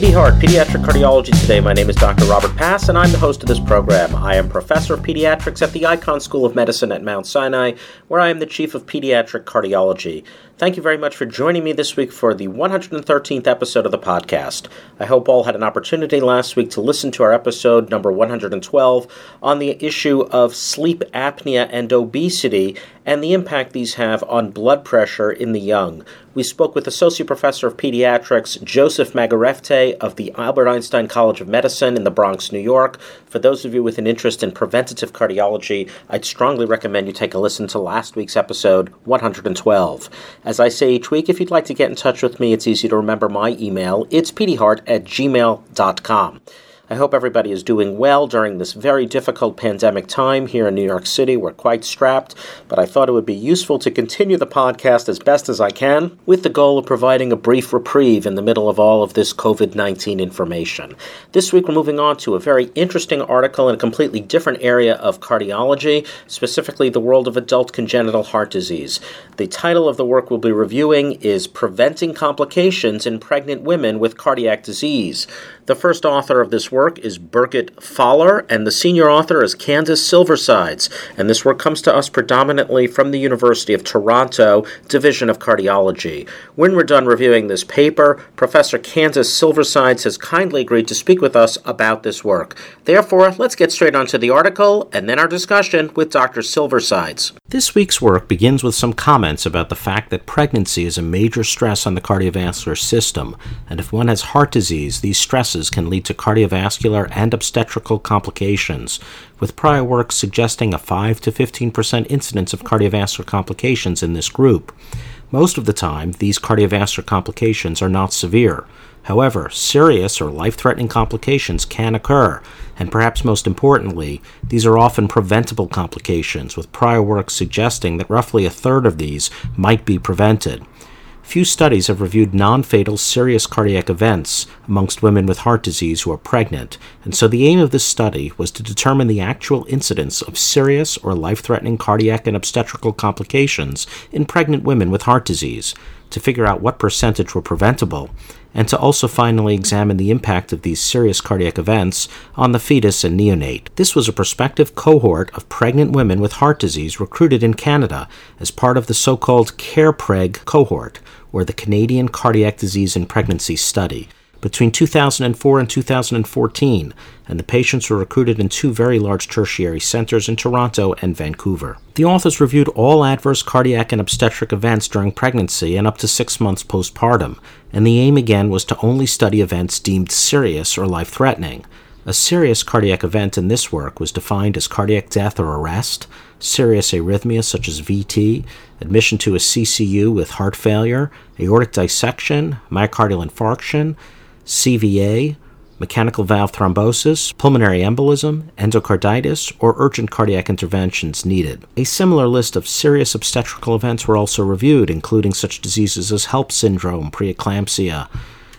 PedsHeart, Pediatric Cardiology Today. My name is Dr. Robert Pass, and I'm the host of this program. I am Professor of Pediatrics at the Icahn School of Medicine at Mount Sinai, where I am the Chief of Pediatric Cardiology. Thank you very much for joining me this week for the 113th episode of the podcast. I hope all had an opportunity last week to listen to our episode number 112 on the issue of sleep apnea and obesity and the impact these have on blood pressure in the young. We spoke with Associate Professor of Pediatrics Joseph Mahgerefteh of the Albert Einstein College of Medicine in the Bronx, New York. For those of you with an interest in preventative cardiology, I'd strongly recommend you take a listen to last week's episode 112. As I say each week, if you'd like to get in touch with me, it's easy to remember my email. It's pdhart at gmail.com. I hope everybody is doing well during this very difficult pandemic time here in New York City. We're quite strapped, but I thought it would be useful to continue the podcast as best as I can with the goal of providing a brief reprieve in the middle of all of this COVID 19 information. This week, we're moving on to a very interesting article in a completely different area of cardiology, specifically the world of adult congenital heart disease. The title of the work we'll be reviewing is Preventing Complications in Pregnant Women with Cardiac Disease. The first author of this work is Birgit Pfaller, and the senior author is Candace Silversides. And this work comes to us predominantly from the University of Toronto Division of Cardiology. When we're done reviewing this paper, Professor Candace Silversides has kindly agreed to speak with us about this work. Therefore, let's get straight onto the article and then our discussion with Dr. Silversides. This week's work begins with some comments about the fact that pregnancy is a major stress on the cardiovascular system, and if one has heart disease, these stresses can lead to cardiovascular and obstetrical complications, with prior work suggesting a 5 to 15% incidence of cardiovascular complications in this group. Most of the time, these cardiovascular complications are not severe. However, serious or life threatening complications can occur, and perhaps most importantly, these are often preventable complications, with prior work suggesting that roughly a third of these might be prevented. Few studies have reviewed non fatal serious cardiac events amongst women with heart disease who are pregnant, and so the aim of this study was to determine the actual incidence of serious or life threatening cardiac and obstetrical complications in pregnant women with heart disease, to figure out what percentage were preventable, and to also finally examine the impact of these serious cardiac events on the fetus and neonate. This was a prospective cohort of pregnant women with heart disease recruited in Canada as part of the so called CARPREG cohort or the Canadian Cardiac Disease in Pregnancy Study, between 2004 and 2014, and the patients were recruited in two very large tertiary centers in Toronto and Vancouver. The authors reviewed all adverse cardiac and obstetric events during pregnancy and up to six months postpartum, and the aim again was to only study events deemed serious or life threatening. A serious cardiac event in this work was defined as cardiac death or arrest, serious arrhythmia such as VT, admission to a CCU with heart failure, aortic dissection, myocardial infarction, CVA, mechanical valve thrombosis, pulmonary embolism, endocarditis, or urgent cardiac interventions needed. A similar list of serious obstetrical events were also reviewed, including such diseases as HELLP syndrome, preeclampsia,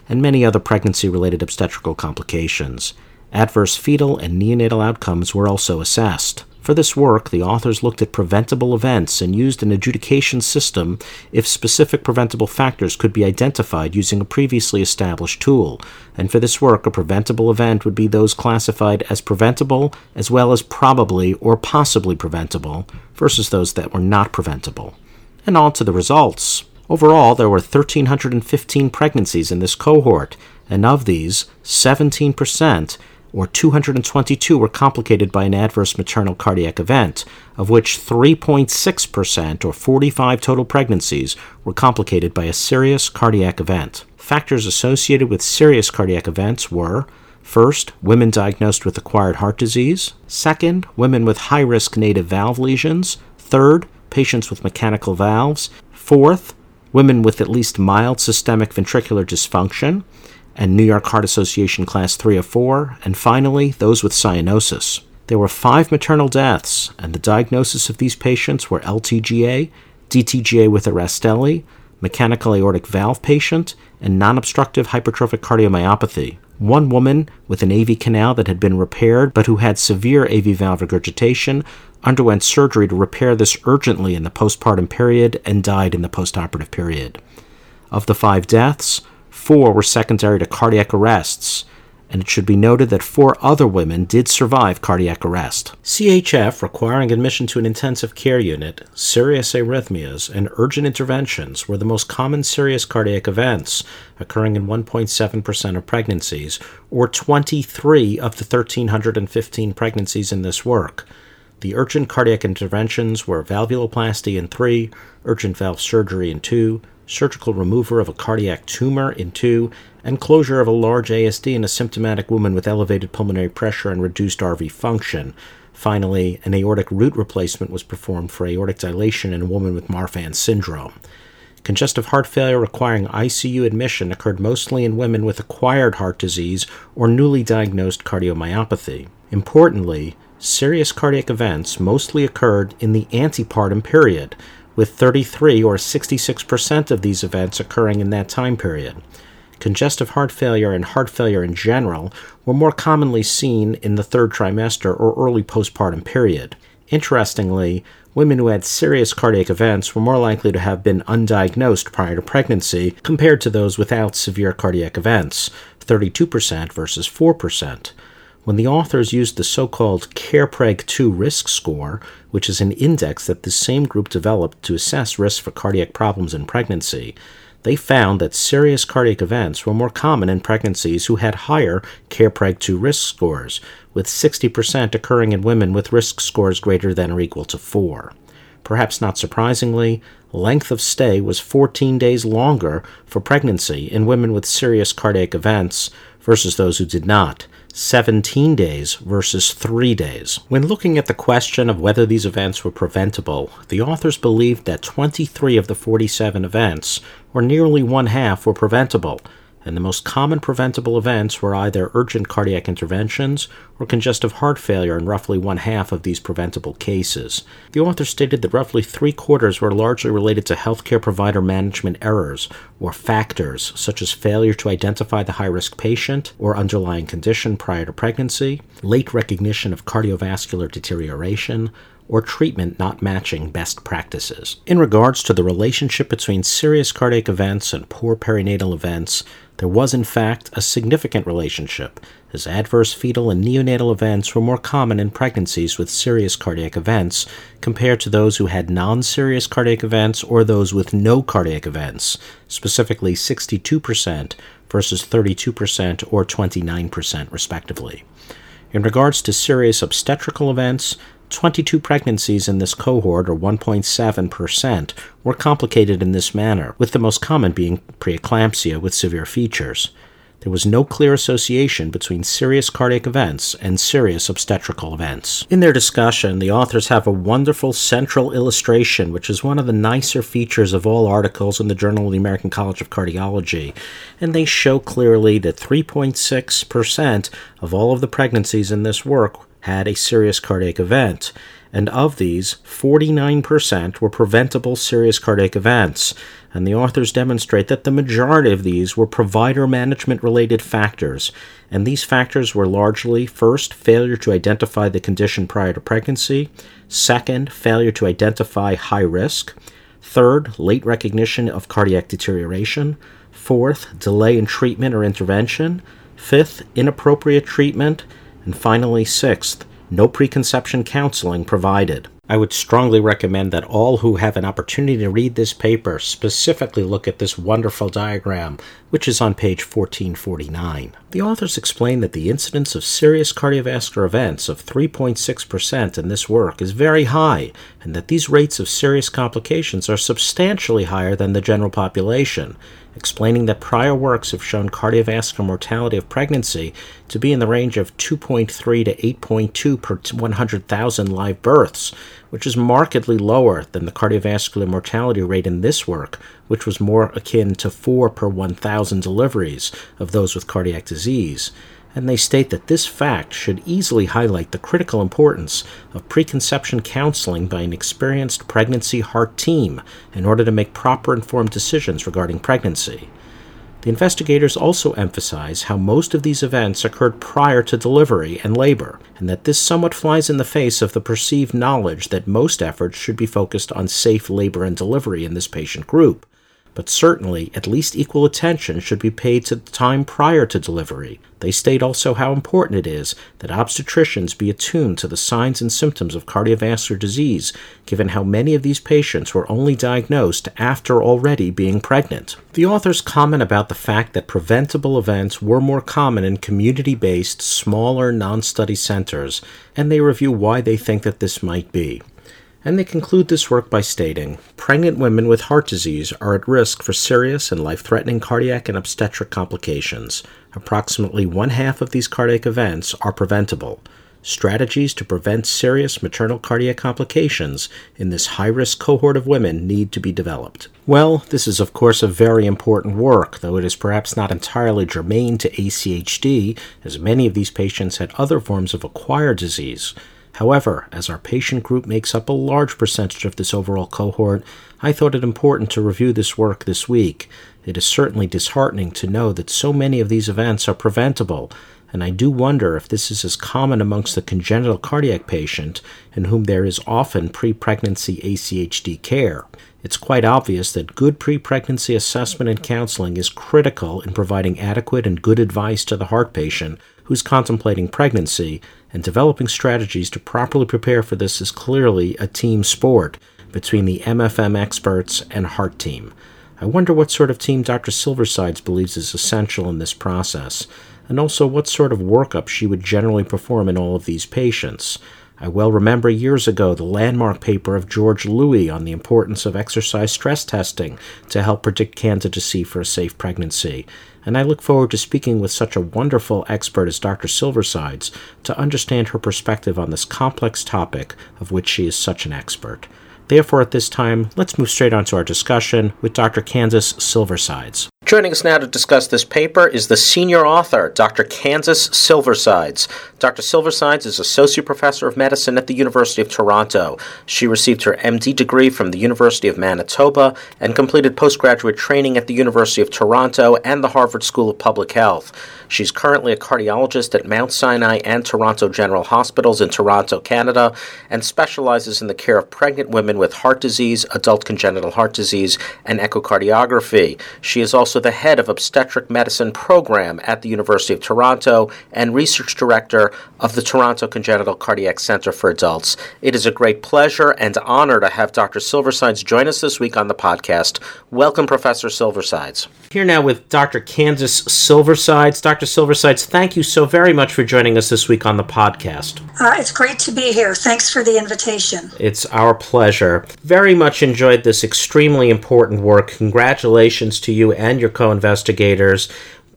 and many other pregnancy related obstetrical complications. Adverse fetal and neonatal outcomes were also assessed. For this work, the authors looked at preventable events and used an adjudication system if specific preventable factors could be identified using a previously established tool. And for this work, a preventable event would be those classified as preventable as well as probably or possibly preventable versus those that were not preventable. And on to the results. Overall, there were 1,315 pregnancies in this cohort, and of these, 17% or 222 were complicated by an adverse maternal cardiac event, of which 3.6%, or 45 total pregnancies, were complicated by a serious cardiac event. Factors associated with serious cardiac events were First, women diagnosed with acquired heart disease. Second, women with high risk native valve lesions. Third, patients with mechanical valves. Fourth, women with at least mild systemic ventricular dysfunction and New York Heart Association Class 3 of 4, and finally, those with cyanosis. There were five maternal deaths, and the diagnosis of these patients were LTGA, DTGA with a Rastelli, mechanical aortic valve patient, and non obstructive hypertrophic cardiomyopathy. One woman with an AV canal that had been repaired but who had severe AV valve regurgitation underwent surgery to repair this urgently in the postpartum period and died in the postoperative period. Of the five deaths, four were secondary to cardiac arrests, and it should be noted that four other women did survive cardiac arrest. CHF requiring admission to an intensive care unit, serious arrhythmias, and urgent interventions were the most common serious cardiac events, occurring in 1.7% of pregnancies, or 23 of the 1,315 pregnancies in this work. The urgent cardiac interventions were valvuloplasty in 3, urgent valve surgery in 2, surgical removal of a cardiac tumor in 2, and closure of a large ASD in a symptomatic woman with elevated pulmonary pressure and reduced RV function. Finally, an aortic root replacement was performed for aortic dilation in a woman with Marfan syndrome. Congestive heart failure requiring ICU admission occurred mostly in women with acquired heart disease or newly diagnosed cardiomyopathy. Importantly, serious cardiac events mostly occurred in the antepartum period, with 33 or 66% of these events occurring in that time period congestive heart failure and heart failure in general were more commonly seen in the third trimester or early postpartum period. Interestingly, women who had serious cardiac events were more likely to have been undiagnosed prior to pregnancy compared to those without severe cardiac events, 32% versus 4%. When the authors used the so called CARPREG 2 risk score, which is an index that the same group developed to assess risk for cardiac problems in pregnancy, they found that serious cardiac events were more common in pregnancies who had higher CARPREG2 risk scores, with 60% occurring in women with risk scores greater than or equal to 4. Perhaps not surprisingly, length of stay was 14 days longer for pregnancy in women with serious cardiac events versus those who did not, 17 days versus 3 days. When looking at the question of whether these events were preventable, the authors believed that 23 of the 47 events, or nearly one half, were preventable, and the most common preventable events were either urgent cardiac interventions or congestive heart failure in roughly one half of these preventable cases. The author stated that roughly three quarters were largely related to healthcare provider management errors or factors, such as failure to identify the high risk patient or underlying condition prior to pregnancy, late recognition of cardiovascular deterioration, or treatment not matching best practices. In regards to the relationship between serious cardiac events and poor perinatal events, there was, in fact, a significant relationship, as adverse fetal and neonatal events were more common in pregnancies with serious cardiac events compared to those who had non serious cardiac events or those with no cardiac events, specifically 62% versus 32% or 29%, respectively. In regards to serious obstetrical events, 22 pregnancies in this cohort, or 1.7%, were complicated in this manner, with the most common being preeclampsia with severe features. There was no clear association between serious cardiac events and serious obstetrical events. In their discussion, the authors have a wonderful central illustration, which is one of the nicer features of all articles in the Journal of the American College of Cardiology, and they show clearly that 3.6% of all of the pregnancies in this work had a serious cardiac event, and of these, 49% were preventable serious cardiac events, and the authors demonstrate that the majority of these were provider management related factors, and these factors were largely first, failure to identify the condition prior to pregnancy, second, failure to identify high risk, third, late recognition of cardiac deterioration, fourth, delay in treatment or intervention, fifth, inappropriate treatment, and finally, sixth, no preconception counseling provided. I would strongly recommend that all who have an opportunity to read this paper specifically look at this wonderful diagram, which is on page 1449. The authors explain that the incidence of serious cardiovascular events of 3.6% in this work is very high, and that these rates of serious complications are substantially higher than the general population, explaining that prior works have shown cardiovascular mortality of pregnancy to be in the range of 2.3 to 8.2 per 100,000 live births, which is markedly lower than the cardiovascular mortality rate in this work, which was more akin to 4 per 1,000 deliveries of those with cardiac disease and they state that this fact should easily highlight the critical importance of preconception counseling by an experienced pregnancy heart team in order to make proper informed decisions regarding pregnancy. The investigators also emphasize how most of these events occurred prior to delivery and labor, and that this somewhat flies in the face of the perceived knowledge that most efforts should be focused on safe labor and delivery in this patient group. But certainly at least equal attention should be paid to the time prior to delivery. They state also how important it is that obstetricians be attuned to the signs and symptoms of cardiovascular disease, given how many of these patients were only diagnosed after already being pregnant. The authors comment about the fact that preventable events were more common in community based, smaller, non study centers, and they review why they think that this might be and they conclude this work by stating pregnant women with heart disease are at risk for serious and life threatening cardiac and obstetric complications. Approximately one half of these cardiac events are preventable. Strategies to prevent serious maternal cardiac complications in this high risk cohort of women need to be developed. Well, this is, of course, a very important work, though it is perhaps not entirely germane to ACHD, as many of these patients had other forms of acquired disease. However, as our patient group makes up a large percentage of this overall cohort, I thought it important to review this work this week. It is certainly disheartening to know that so many of these events are preventable, and I do wonder if this is as common amongst the congenital cardiac patient in whom there is often pre pregnancy ACHD care. It's quite obvious that good pre pregnancy assessment and counseling is critical in providing adequate and good advice to the heart patient who's contemplating pregnancy, and developing strategies to properly prepare for this is clearly a team sport between the MFM experts and heart team. I wonder what sort of team Dr. Silversides believes is essential in this process, and also what sort of workup she would generally perform in all of these patients. I well remember years ago the landmark paper of George Lui on the importance of exercise stress testing to help predict candidacy for a safe pregnancy, and I look forward to speaking with such a wonderful expert as Dr. Silversides to understand her perspective on this complex topic of which she is such an expert. Therefore, at this time, let's move straight on to our discussion with Dr. Candace Silversides. Joining us now to discuss this paper is the senior author, Dr. Candace Silversides. Dr. Silversides is Associate Professor of Medicine at the University of Toronto. She received her MD degree from the University of Manitoba and completed postgraduate training at the University of Toronto and the Harvard School of Public Health. She's currently a cardiologist at Mount Sinai and Toronto General Hospitals in Toronto, Canada, and specializes in the care of pregnant women with heart disease, adult congenital heart disease, and echocardiography. She is also the head of obstetric medicine program at the University of Toronto and research director of the Toronto Congenital Cardiac Center for Adults. It is a great pleasure and honor to have Dr. Silversides join us this week on the podcast. Welcome, Professor Silversides. Here now with Dr. Candace Silversides. Dr. Silversides, thank you so very much for joining us this week on the podcast. Uh, it's great to be here. Thanks for the invitation. It's our pleasure. Very much enjoyed this extremely important work. Congratulations to you and your co investigators.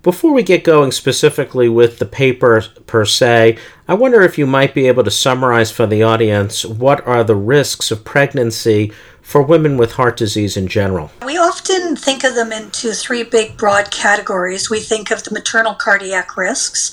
Before we get going specifically with the paper per se, I wonder if you might be able to summarize for the audience what are the risks of pregnancy for women with heart disease in general? We often think of them into three big broad categories. We think of the maternal cardiac risks,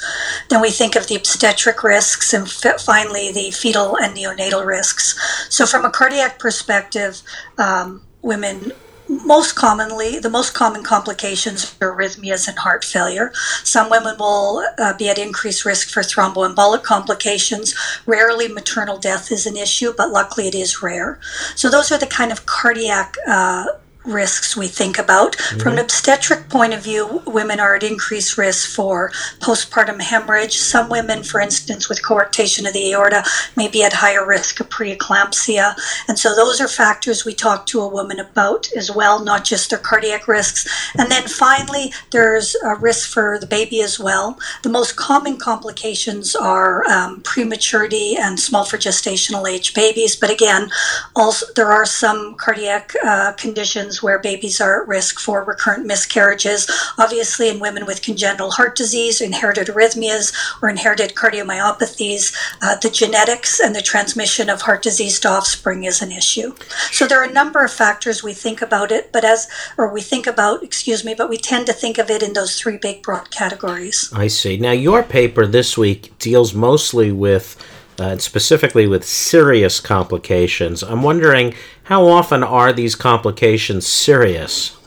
then we think of the obstetric risks, and finally the fetal and neonatal risks. So, from a cardiac perspective, um, women most commonly, the most common complications are arrhythmias and heart failure. Some women will uh, be at increased risk for thromboembolic complications. Rarely, maternal death is an issue, but luckily it is rare. So, those are the kind of cardiac uh, risks we think about. Mm-hmm. From an obstetric point of view, women are at increased risk for postpartum hemorrhage. Some women, for instance, with coarctation of the aorta, may be at higher risk of preeclampsia. And so those are factors we talk to a woman about as well, not just their cardiac risks. And then finally, there's a risk for the baby as well. The most common complications are um, prematurity and small for gestational age babies. But again, also there are some cardiac uh, conditions where babies are at risk for recurrent miscarriages. Obviously, in women with congenital heart disease, inherited arrhythmias, or inherited cardiomyopathies, uh, the genetics and the transmission of heart disease to offspring is an issue. So there are a number of factors we think about it, but as, or we think about, excuse me, but we tend to think of it in those three big broad categories. I see. Now, your paper this week deals mostly with uh, specifically with serious complications. I'm wondering how often are these complications serious?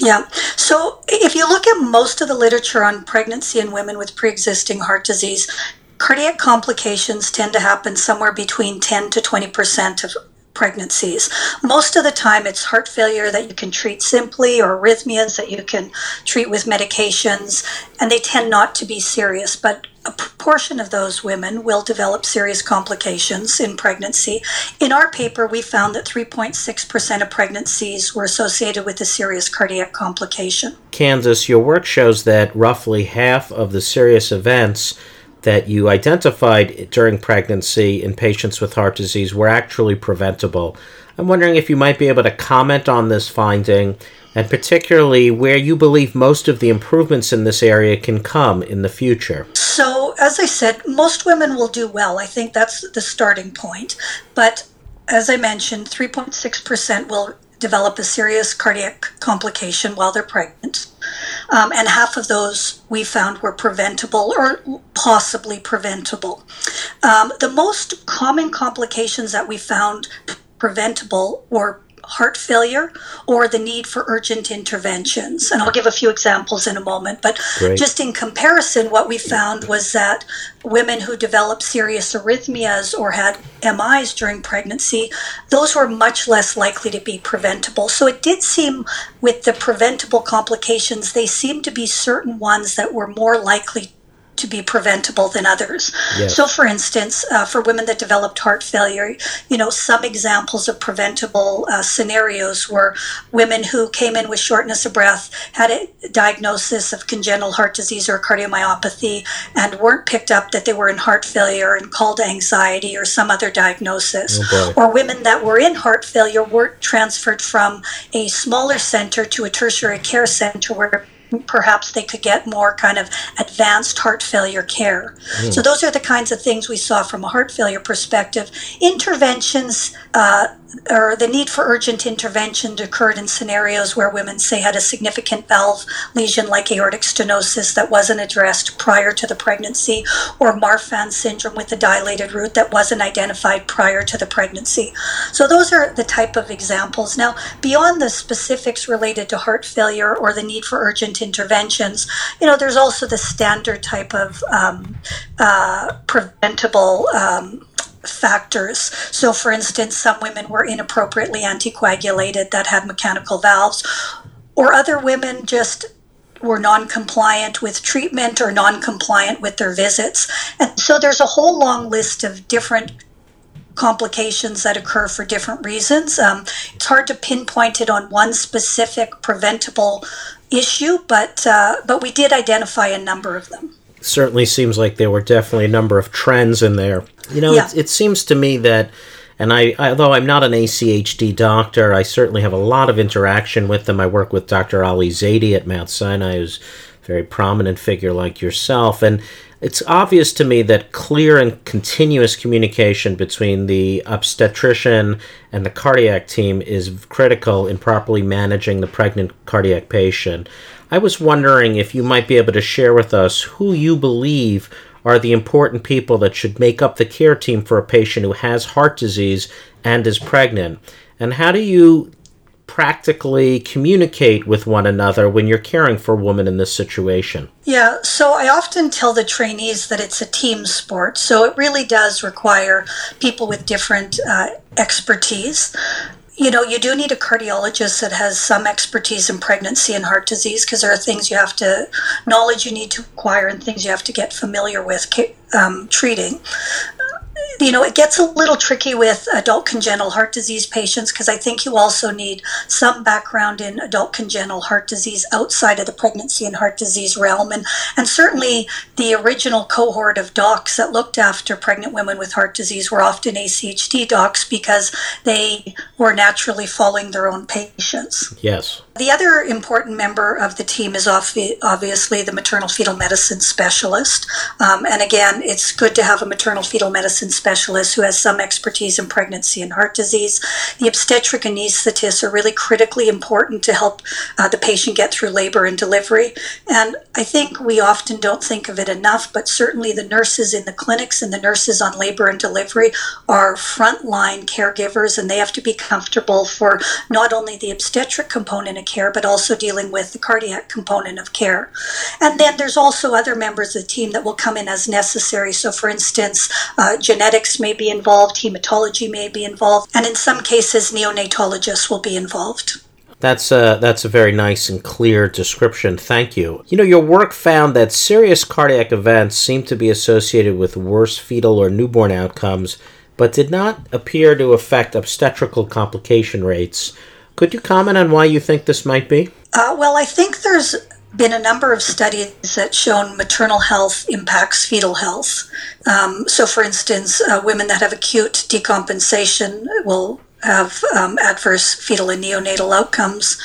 Yeah. So if you look at most of the literature on pregnancy in women with pre existing heart disease, cardiac complications tend to happen somewhere between 10 to 20% of pregnancies. Most of the time, it's heart failure that you can treat simply or arrhythmias that you can treat with medications, and they tend not to be serious. But a proportion of those women will develop serious complications in pregnancy. In our paper, we found that 3.6% of pregnancies were associated with a serious cardiac complication. Candace, your work shows that roughly half of the serious events that you identified during pregnancy in patients with heart disease were actually preventable. I'm wondering if you might be able to comment on this finding and particularly where you believe most of the improvements in this area can come in the future. So, as I said, most women will do well. I think that's the starting point. But as I mentioned, 3.6% will develop a serious cardiac complication while they're pregnant. Um, and half of those we found were preventable or possibly preventable. Um, the most common complications that we found preventable were heart failure or the need for urgent interventions. And I'll give a few examples in a moment. But Great. just in comparison, what we found was that women who developed serious arrhythmias or had MIs during pregnancy, those were much less likely to be preventable. So it did seem with the preventable complications, they seemed to be certain ones that were more likely to be preventable than others. Yes. So, for instance, uh, for women that developed heart failure, you know, some examples of preventable uh, scenarios were women who came in with shortness of breath, had a diagnosis of congenital heart disease or cardiomyopathy, and weren't picked up that they were in heart failure and called anxiety or some other diagnosis. Oh or women that were in heart failure weren't transferred from a smaller center to a tertiary care center where perhaps they could get more kind of advanced heart failure care. Mm. So, those are the kinds of things we saw from a heart failure perspective. Interventions uh, or the need for urgent intervention occurred in scenarios where women, say, had a significant valve lesion like aortic stenosis that wasn't addressed prior to the pregnancy, or Marfan syndrome with a dilated root that wasn't identified prior to the pregnancy. So, those are the type of examples. Now, beyond the specifics related to heart failure or the need for urgent interventions, you know, there's also the standard type of um, uh, preventable. Um, factors. So, for instance, some women were inappropriately anticoagulated that had mechanical valves, or other women just were non compliant with treatment or non compliant with their visits. And so, there's a whole long list of different complications that occur for different reasons. Um, it's hard to pinpoint it on one specific preventable issue, but uh, but we did identify a number of them certainly seems like there were definitely a number of trends in there. You know, yeah. it, it seems to me that, and I, although I'm not an ACHD doctor, I certainly have a lot of interaction with them. I work with Dr. Ali Zaidi at Mount Sinai, who's a very prominent figure like yourself, and it's obvious to me that clear and continuous communication between the obstetrician and the cardiac team is critical in properly managing the pregnant cardiac patient. I was wondering if you might be able to share with us who you believe are the important people that should make up the care team for a patient who has heart disease and is pregnant. And how do you practically communicate with one another when you're caring for a woman in this situation? Yeah, so I often tell the trainees that it's a team sport. So it really does require people with different uh, expertise you know, you do need a cardiologist that has some expertise in pregnancy and heart disease because there are things you have to, knowledge you need to acquire and things you have to get familiar with um, treating you know, it gets a little tricky with adult congenital heart disease patients because I think you also need some background in adult congenital heart disease outside of the pregnancy and heart disease realm. And, and certainly the original cohort of docs that looked after pregnant women with heart disease were often ACHD docs because they were naturally following their own patients. Yes. The other important member of the team is obviously the maternal fetal medicine specialist. Um, and again, it's good to have a maternal fetal medicine specialist who has some expertise in pregnancy and heart disease. The obstetric anesthetists are really critically important to help uh, the patient get through labor and delivery. And I think we often don't think of it enough, but certainly the nurses in the clinics and the nurses on labor and delivery are frontline caregivers, and they have to be comfortable for not only the obstetric component of care, but also dealing with the cardiac component of care. And then there's also other members of the team that will come in as necessary. So, for instance, uh, genetics may be involved, hematology may be involved, and in some cases, neonatologists will be involved. That's a, that's a very nice and clear description. Thank you. You know, your work found that serious cardiac events seem to be associated with worse fetal or newborn outcomes, but did not appear to affect obstetrical complication rates. Could you comment on why you think this might be? Uh, well, I think there's been a number of studies that shown maternal health impacts fetal health. Um, so, for instance, uh, women that have acute decompensation will have um, adverse fetal and neonatal outcomes.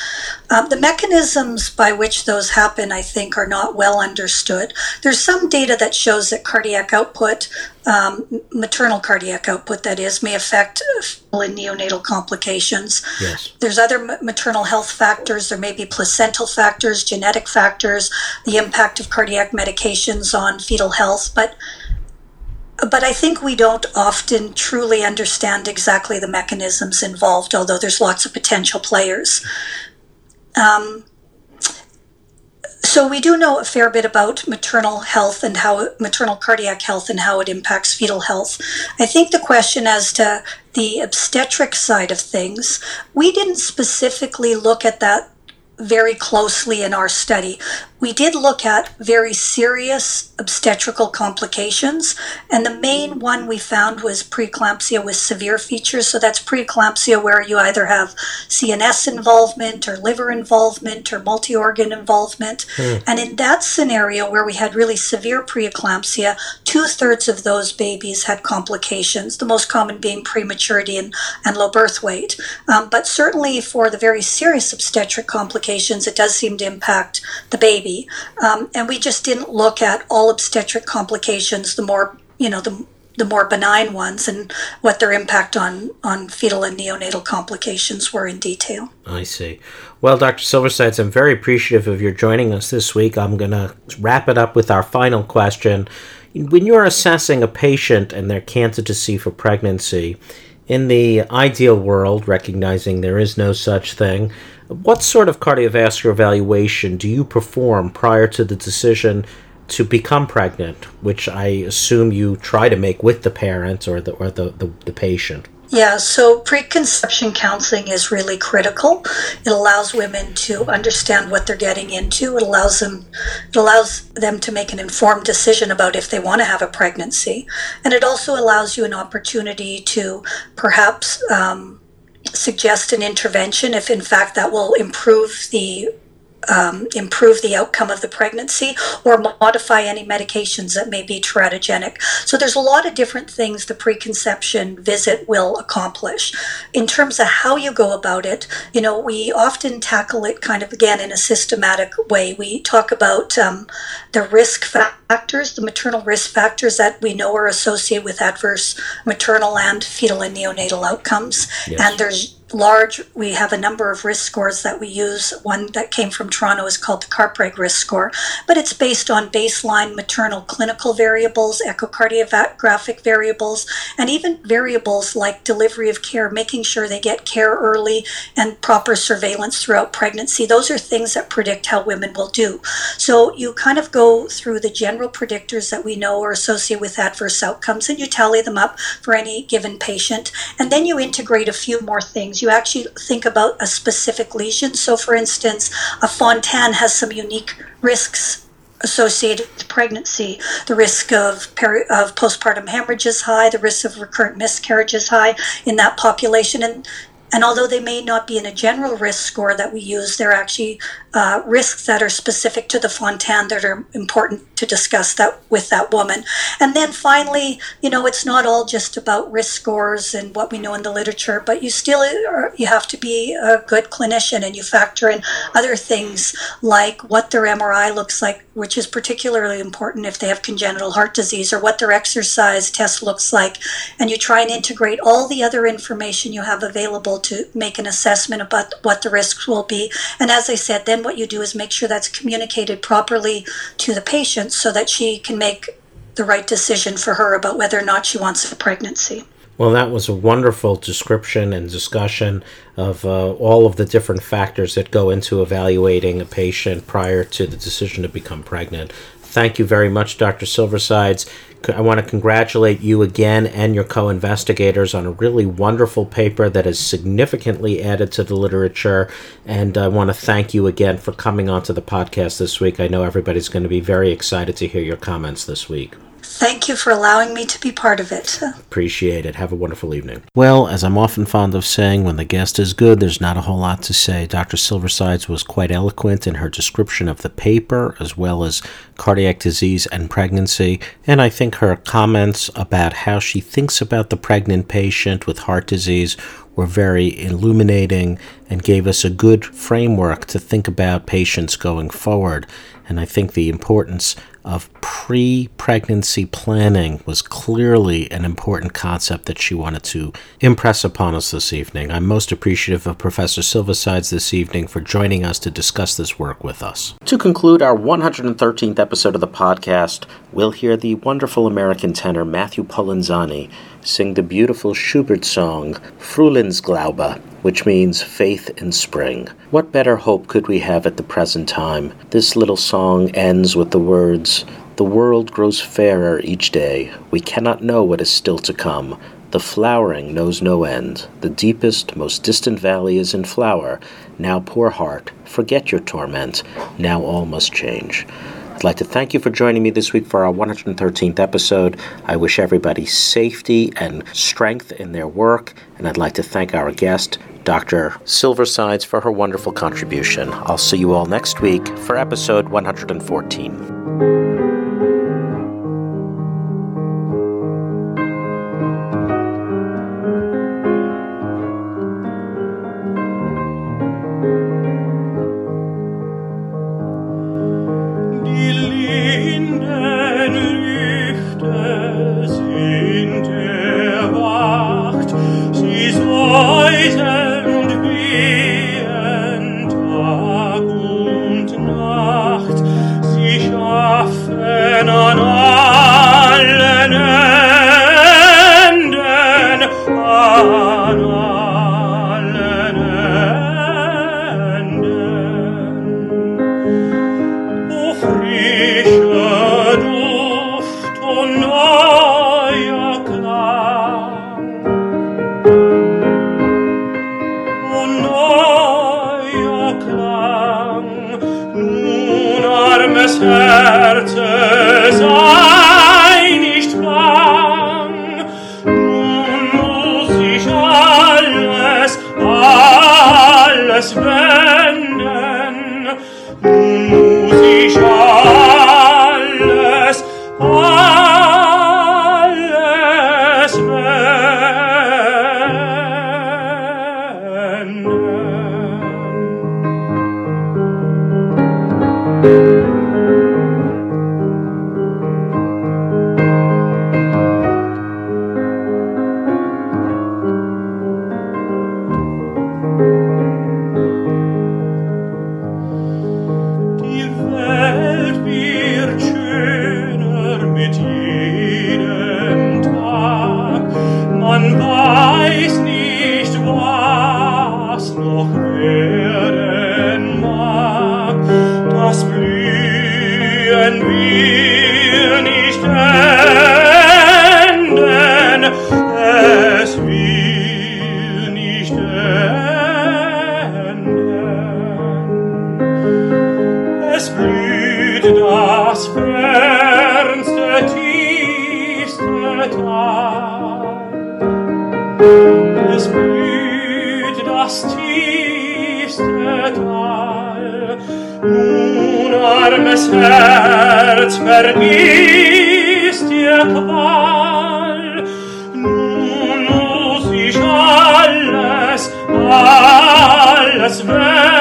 Uh, the mechanisms by which those happen, I think, are not well understood. There's some data that shows that cardiac output, um, maternal cardiac output, that is, may affect fetal and neonatal complications. Yes. There's other maternal health factors. There may be placental factors, genetic factors, the impact of cardiac medications on fetal health, but but I think we don't often truly understand exactly the mechanisms involved, although there's lots of potential players. Um, so we do know a fair bit about maternal health and how maternal cardiac health and how it impacts fetal health. I think the question as to the obstetric side of things, we didn't specifically look at that very closely in our study. We did look at very serious obstetrical complications, and the main one we found was preeclampsia with severe features. So that's preeclampsia where you either have CNS involvement or liver involvement or multi organ involvement. Mm. And in that scenario where we had really severe preeclampsia, two thirds of those babies had complications, the most common being prematurity and, and low birth weight. Um, but certainly for the very serious obstetric complications, it does seem to impact the baby baby. Um, and we just didn't look at all obstetric complications, the more, you know, the, the more benign ones and what their impact on, on fetal and neonatal complications were in detail. I see. Well, Dr. Silversides, I'm very appreciative of your joining us this week. I'm going to wrap it up with our final question. When you're assessing a patient and their candidacy for pregnancy, in the ideal world, recognizing there is no such thing, what sort of cardiovascular evaluation do you perform prior to the decision to become pregnant, which I assume you try to make with the parent or the or the, the, the patient? Yeah, so preconception counseling is really critical. It allows women to understand what they're getting into. It allows them it allows them to make an informed decision about if they want to have a pregnancy, and it also allows you an opportunity to perhaps um, suggest an intervention if in fact that will improve the um, improve the outcome of the pregnancy or modify any medications that may be teratogenic. So there's a lot of different things the preconception visit will accomplish. In terms of how you go about it, you know, we often tackle it kind of again in a systematic way. We talk about um, the risk factors, the maternal risk factors that we know are associated with adverse maternal and fetal and neonatal outcomes. Yes. And there's large, we have a number of risk scores that we use. One that came from Toronto is called the Carpreg risk score, but it's based on baseline maternal clinical variables, echocardiographic variables, and even variables like delivery of care, making sure they get care early and proper surveillance throughout pregnancy. Those are things that predict how women will do. So you kind of go through the general predictors that we know are associated with adverse outcomes and you tally them up for any given patient. And then you integrate a few more things things. You actually think about a specific lesion. So, for instance, a Fontan has some unique risks associated with pregnancy. The risk of, peri- of postpartum hemorrhage is high, the risk of recurrent miscarriage is high in that population. And and although they may not be in a general risk score that we use, they're actually uh, risks that are specific to the Fontan that are important to discuss that with that woman. And then finally, you know, it's not all just about risk scores and what we know in the literature, but you still are, you have to be a good clinician and you factor in other things like what their MRI looks like, which is particularly important if they have congenital heart disease, or what their exercise test looks like, and you try and integrate all the other information you have available to make an assessment about what the risks will be. And as I said, then what you do is make sure that's communicated properly to the patient so that she can make the right decision for her about whether or not she wants a pregnancy. Well, that was a wonderful description and discussion of uh, all of the different factors that go into evaluating a patient prior to the decision to become pregnant. Thank you very much, Dr. Silversides. I want to congratulate you again and your co investigators on a really wonderful paper that has significantly added to the literature. And I want to thank you again for coming onto the podcast this week. I know everybody's going to be very excited to hear your comments this week. Thank you for allowing me to be part of it. Appreciate it. Have a wonderful evening. Well, as I'm often fond of saying, when the guest is good, there's not a whole lot to say. Dr. Silversides was quite eloquent in her description of the paper, as well as cardiac disease and pregnancy, and I think her comments about how she thinks about the pregnant patient with heart disease were very illuminating and gave us a good framework to think about patients going forward. And I think the importance of pre pregnancy planning was clearly an important concept that she wanted to impress upon us this evening. I'm most appreciative of Professor Silversides this evening for joining us to discuss this work with us. To conclude our 113th episode of the podcast, we'll hear the wonderful American tenor Matthew Polenzani sing the beautiful Schubert song Frühlingsglaube, which means faith in spring. What better hope could we have at the present time? This little song ends with the words The world grows fairer each day. We cannot know what is still to come. The flowering knows no end. The deepest, most distant valley is in flower. Now, poor heart, forget your torment. Now all must change. I'd like to thank you for joining me this week for our 113th episode. I wish everybody safety and strength in their work, and I'd like to thank our guest, Dr. Silversides, for her wonderful contribution. I'll see you all next week for episode 114. Herz vergisst ihr Qual. Nun muss ich alles, alles weg.